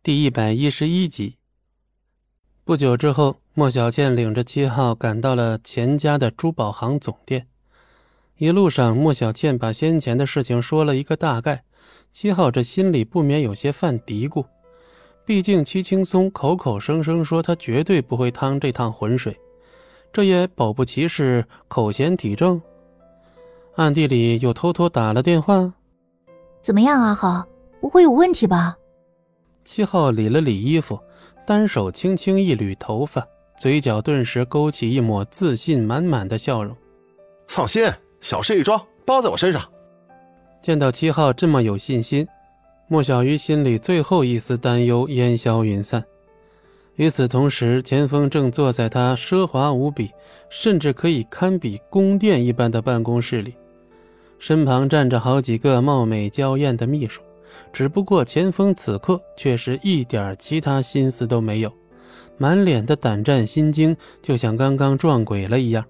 第一百一十一集。不久之后，莫小倩领着七号赶到了钱家的珠宝行总店。一路上，莫小倩把先前的事情说了一个大概。七号这心里不免有些犯嘀咕，毕竟戚青松口口声声说他绝对不会趟这趟浑水，这也保不齐是口嫌体正。暗地里又偷偷打了电话。怎么样，阿浩，不会有问题吧？七号理了理衣服，单手轻轻一捋头发，嘴角顿时勾起一抹自信满满的笑容。放心，小事一桩，包在我身上。见到七号这么有信心，莫小鱼心里最后一丝担忧烟消云散。与此同时，钱锋正坐在他奢华无比，甚至可以堪比宫殿一般的办公室里。身旁站着好几个貌美娇艳的秘书，只不过钱锋此刻却是一点其他心思都没有，满脸的胆战心惊，就像刚刚撞鬼了一样。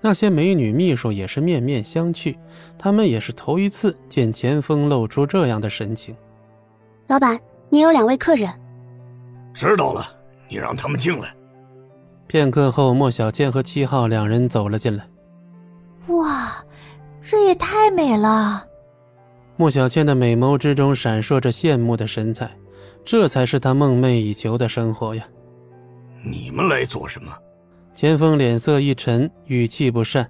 那些美女秘书也是面面相觑，他们也是头一次见钱锋露出这样的神情。老板，您有两位客人。知道了，你让他们进来。片刻后，莫小倩和七号两人走了进来。哇！这也太美了！莫小倩的美眸之中闪烁着羡慕的神采，这才是她梦寐以求的生活呀。你们来做什么？钱锋脸色一沉，语气不善。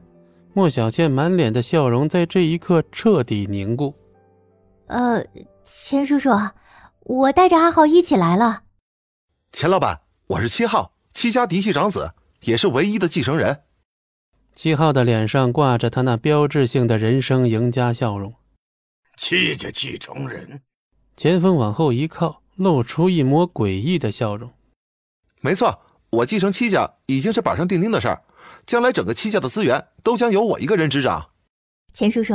莫小倩满脸的笑容在这一刻彻底凝固。呃，钱叔叔，我带着阿浩一起来了。钱老板，我是七号，七家嫡系长子，也是唯一的继承人。七号的脸上挂着他那标志性的人生赢家笑容。七家继承人，钱锋往后一靠，露出一抹诡异的笑容。没错，我继承戚家已经是板上钉钉的事儿，将来整个戚家的资源都将由我一个人执掌。钱叔叔，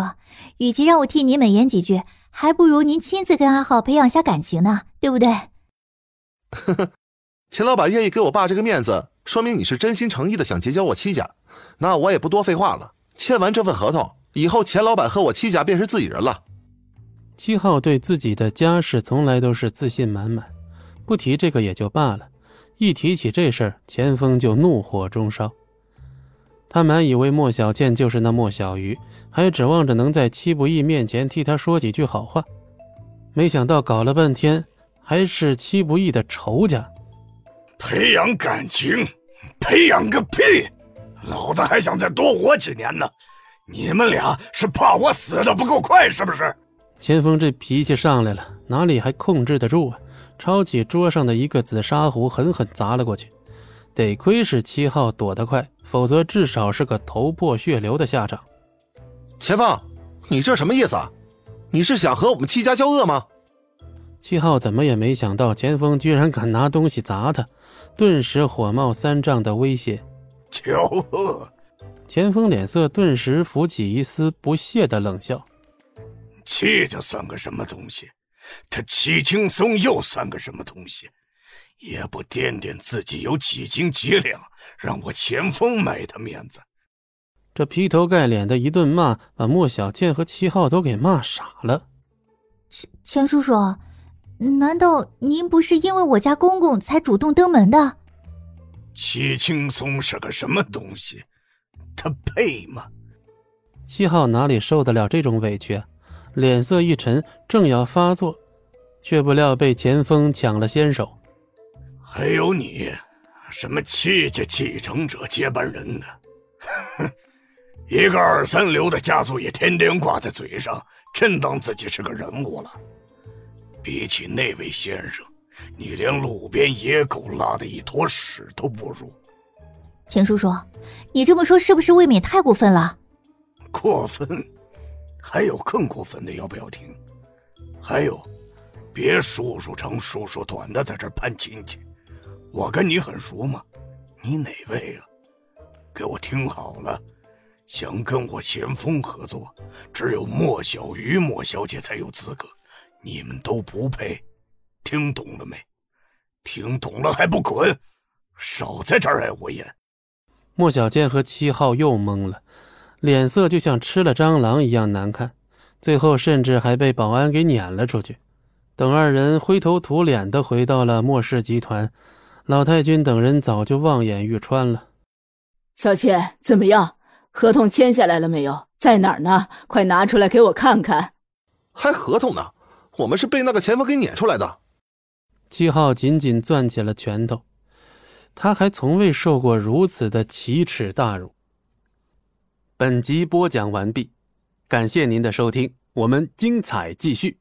与其让我替您美言几句，还不如您亲自跟阿浩培养下感情呢，对不对？呵呵，钱老板愿意给我爸这个面子，说明你是真心诚意的想结交我戚家。那我也不多废话了，签完这份合同以后，钱老板和我戚家便是自己人了。七号对自己的家世从来都是自信满满，不提这个也就罢了，一提起这事儿，钱锋就怒火中烧。他满以为莫小倩就是那莫小鱼，还指望着能在戚不义面前替他说几句好话，没想到搞了半天，还是戚不义的仇家。培养感情，培养个屁！老子还想再多活几年呢，你们俩是怕我死的不够快是不是？钱锋这脾气上来了，哪里还控制得住啊？抄起桌上的一个紫砂壶，狠狠砸了过去。得亏是七号躲得快，否则至少是个头破血流的下场。钱锋，你这什么意思啊？你是想和我们戚家交恶吗？七号怎么也没想到钱锋居然敢拿东西砸他，顿时火冒三丈的威胁。交恶！钱锋脸色顿时浮起一丝不屑的冷笑。戚家算个什么东西？他戚青松又算个什么东西？也不掂掂自己有几斤几两，让我钱锋卖他面子。这劈头盖脸的一顿骂，把莫小倩和七号都给骂傻了。钱钱叔叔，难道您不是因为我家公公才主动登门的？戚青松是个什么东西？他配吗？七号哪里受得了这种委屈啊？脸色一沉，正要发作，却不料被钱锋抢了先手。还有你，什么戚家继承者、接班人的？哼，一个二三流的家族也天天挂在嘴上，真当自己是个人物了。比起那位先生。你连路边野狗拉的一坨屎都不如，钱叔叔，你这么说是不是未免太过分了？过分？还有更过分的，要不要听？还有，别叔叔长叔叔短的在这攀亲戚。我跟你很熟吗？你哪位啊？给我听好了，想跟我钱锋合作，只有莫小鱼莫小姐才有资格，你们都不配。听懂了没？听懂了还不滚！少在这碍我眼！莫小贱和七号又懵了，脸色就像吃了蟑螂一样难看，最后甚至还被保安给撵了出去。等二人灰头土脸的回到了莫氏集团，老太君等人早就望眼欲穿了。小倩，怎么样？合同签下来了没有？在哪儿呢？快拿出来给我看看。还合同呢？我们是被那个前锋给撵出来的。七号紧紧攥起了拳头，他还从未受过如此的奇耻大辱。本集播讲完毕，感谢您的收听，我们精彩继续。